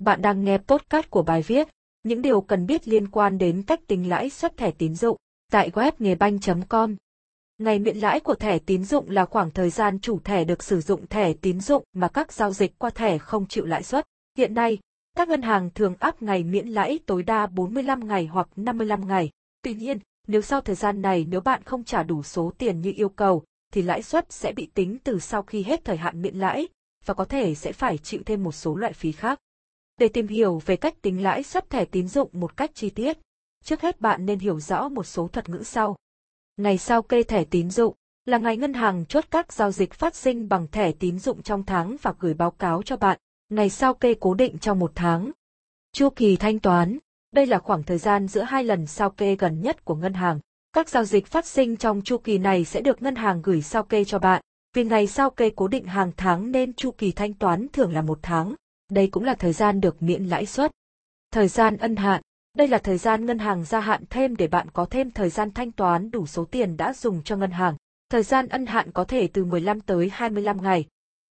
Bạn đang nghe podcast của bài viết Những điều cần biết liên quan đến cách tính lãi suất thẻ tín dụng tại web nghebanh.com. Ngày miễn lãi của thẻ tín dụng là khoảng thời gian chủ thẻ được sử dụng thẻ tín dụng mà các giao dịch qua thẻ không chịu lãi suất. Hiện nay, các ngân hàng thường áp ngày miễn lãi tối đa 45 ngày hoặc 55 ngày. Tuy nhiên, nếu sau thời gian này nếu bạn không trả đủ số tiền như yêu cầu, thì lãi suất sẽ bị tính từ sau khi hết thời hạn miễn lãi, và có thể sẽ phải chịu thêm một số loại phí khác. Để tìm hiểu về cách tính lãi suất thẻ tín dụng một cách chi tiết, trước hết bạn nên hiểu rõ một số thuật ngữ sau. Ngày sau kê thẻ tín dụng là ngày ngân hàng chốt các giao dịch phát sinh bằng thẻ tín dụng trong tháng và gửi báo cáo cho bạn. Ngày sau kê cố định trong một tháng. Chu kỳ thanh toán, đây là khoảng thời gian giữa hai lần sao kê gần nhất của ngân hàng. Các giao dịch phát sinh trong chu kỳ này sẽ được ngân hàng gửi sao kê cho bạn. Vì ngày sao kê cố định hàng tháng nên chu kỳ thanh toán thường là một tháng. Đây cũng là thời gian được miễn lãi suất. Thời gian ân hạn. Đây là thời gian ngân hàng gia hạn thêm để bạn có thêm thời gian thanh toán đủ số tiền đã dùng cho ngân hàng. Thời gian ân hạn có thể từ 15 tới 25 ngày.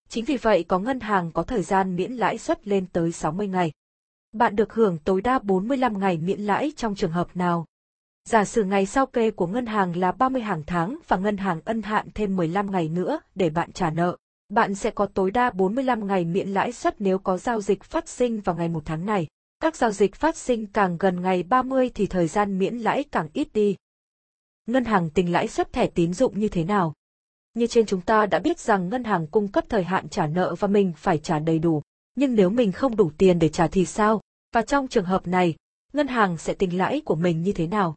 Chính vì vậy có ngân hàng có thời gian miễn lãi suất lên tới 60 ngày. Bạn được hưởng tối đa 45 ngày miễn lãi trong trường hợp nào? Giả sử ngày sau kê của ngân hàng là 30 hàng tháng và ngân hàng ân hạn thêm 15 ngày nữa để bạn trả nợ. Bạn sẽ có tối đa 45 ngày miễn lãi suất nếu có giao dịch phát sinh vào ngày 1 tháng này. Các giao dịch phát sinh càng gần ngày 30 thì thời gian miễn lãi càng ít đi. Ngân hàng tính lãi suất thẻ tín dụng như thế nào? Như trên chúng ta đã biết rằng ngân hàng cung cấp thời hạn trả nợ và mình phải trả đầy đủ. Nhưng nếu mình không đủ tiền để trả thì sao? Và trong trường hợp này, ngân hàng sẽ tính lãi của mình như thế nào?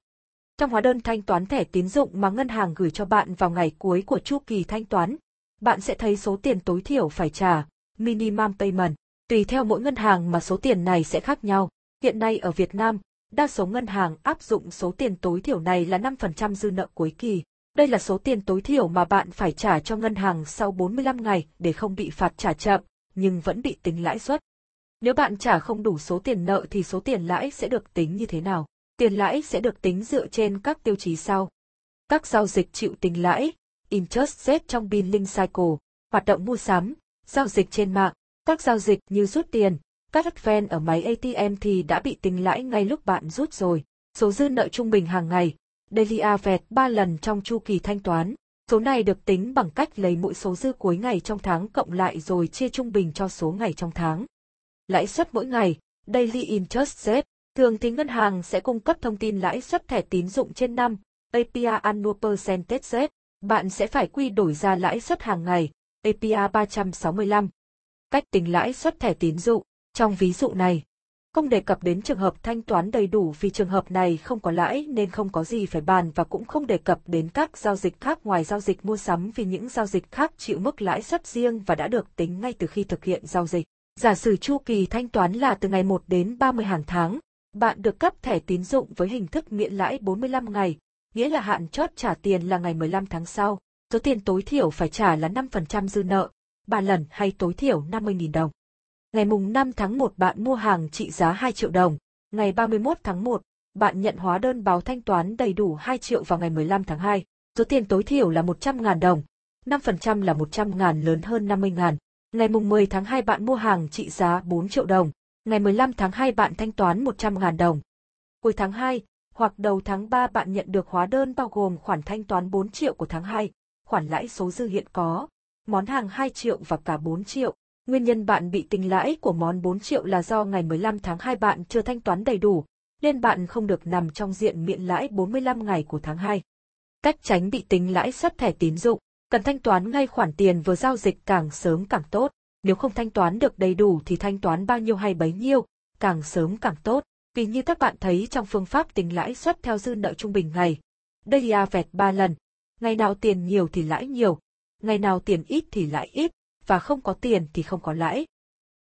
Trong hóa đơn thanh toán thẻ tín dụng mà ngân hàng gửi cho bạn vào ngày cuối của chu kỳ thanh toán, bạn sẽ thấy số tiền tối thiểu phải trả, minimum payment. Tùy theo mỗi ngân hàng mà số tiền này sẽ khác nhau. Hiện nay ở Việt Nam, đa số ngân hàng áp dụng số tiền tối thiểu này là 5% dư nợ cuối kỳ. Đây là số tiền tối thiểu mà bạn phải trả cho ngân hàng sau 45 ngày để không bị phạt trả chậm, nhưng vẫn bị tính lãi suất. Nếu bạn trả không đủ số tiền nợ thì số tiền lãi sẽ được tính như thế nào? Tiền lãi sẽ được tính dựa trên các tiêu chí sau. Các giao dịch chịu tính lãi, interest rate trong billing cycle, hoạt động mua sắm, giao dịch trên mạng, các giao dịch như rút tiền, các hất ven ở máy ATM thì đã bị tính lãi ngay lúc bạn rút rồi. Số dư nợ trung bình hàng ngày, daily average 3 lần trong chu kỳ thanh toán. Số này được tính bằng cách lấy mỗi số dư cuối ngày trong tháng cộng lại rồi chia trung bình cho số ngày trong tháng. Lãi suất mỗi ngày, daily interest rate, thường thì ngân hàng sẽ cung cấp thông tin lãi suất thẻ tín dụng trên năm, APR annual percentage rate, bạn sẽ phải quy đổi ra lãi suất hàng ngày, APR 365. Cách tính lãi suất thẻ tín dụng, trong ví dụ này, không đề cập đến trường hợp thanh toán đầy đủ vì trường hợp này không có lãi nên không có gì phải bàn và cũng không đề cập đến các giao dịch khác ngoài giao dịch mua sắm vì những giao dịch khác chịu mức lãi suất riêng và đã được tính ngay từ khi thực hiện giao dịch. Giả sử chu kỳ thanh toán là từ ngày 1 đến 30 hàng tháng, bạn được cấp thẻ tín dụng với hình thức miễn lãi 45 ngày, nghĩa là hạn chót trả tiền là ngày 15 tháng sau. Số tiền tối thiểu phải trả là 5% dư nợ, 3 lần hay tối thiểu 50.000 đồng. Ngày mùng 5 tháng 1 bạn mua hàng trị giá 2 triệu đồng, ngày 31 tháng 1, bạn nhận hóa đơn báo thanh toán đầy đủ 2 triệu vào ngày 15 tháng 2. Số tiền tối thiểu là 100.000 đồng, 5% là 100.000 lớn hơn 50.000. Ngày mùng 10 tháng 2 bạn mua hàng trị giá 4 triệu đồng, ngày 15 tháng 2 bạn thanh toán 100.000 đồng. Cuối tháng 2, hoặc đầu tháng 3 bạn nhận được hóa đơn bao gồm khoản thanh toán 4 triệu của tháng 2, khoản lãi số dư hiện có, món hàng 2 triệu và cả 4 triệu. Nguyên nhân bạn bị tính lãi của món 4 triệu là do ngày 15 tháng 2 bạn chưa thanh toán đầy đủ, nên bạn không được nằm trong diện miễn lãi 45 ngày của tháng 2. Cách tránh bị tính lãi suất thẻ tín dụng, cần thanh toán ngay khoản tiền vừa giao dịch càng sớm càng tốt. Nếu không thanh toán được đầy đủ thì thanh toán bao nhiêu hay bấy nhiêu, càng sớm càng tốt. Vì như các bạn thấy trong phương pháp tính lãi suất theo dư nợ trung bình ngày, đây là vẹt 3 lần, ngày nào tiền nhiều thì lãi nhiều, ngày nào tiền ít thì lãi ít, và không có tiền thì không có lãi.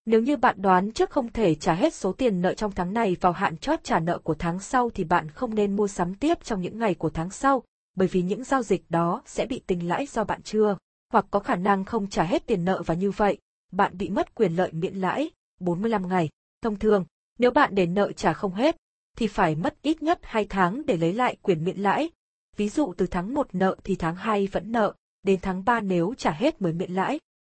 Nếu như bạn đoán trước không thể trả hết số tiền nợ trong tháng này vào hạn chót trả nợ của tháng sau thì bạn không nên mua sắm tiếp trong những ngày của tháng sau, bởi vì những giao dịch đó sẽ bị tính lãi do bạn chưa, hoặc có khả năng không trả hết tiền nợ và như vậy, bạn bị mất quyền lợi miễn lãi, 45 ngày. Thông thường, nếu bạn để nợ trả không hết, thì phải mất ít nhất 2 tháng để lấy lại quyền miễn lãi. Ví dụ từ tháng 1 nợ thì tháng 2 vẫn nợ, đến tháng 3 nếu trả hết mới miễn lãi.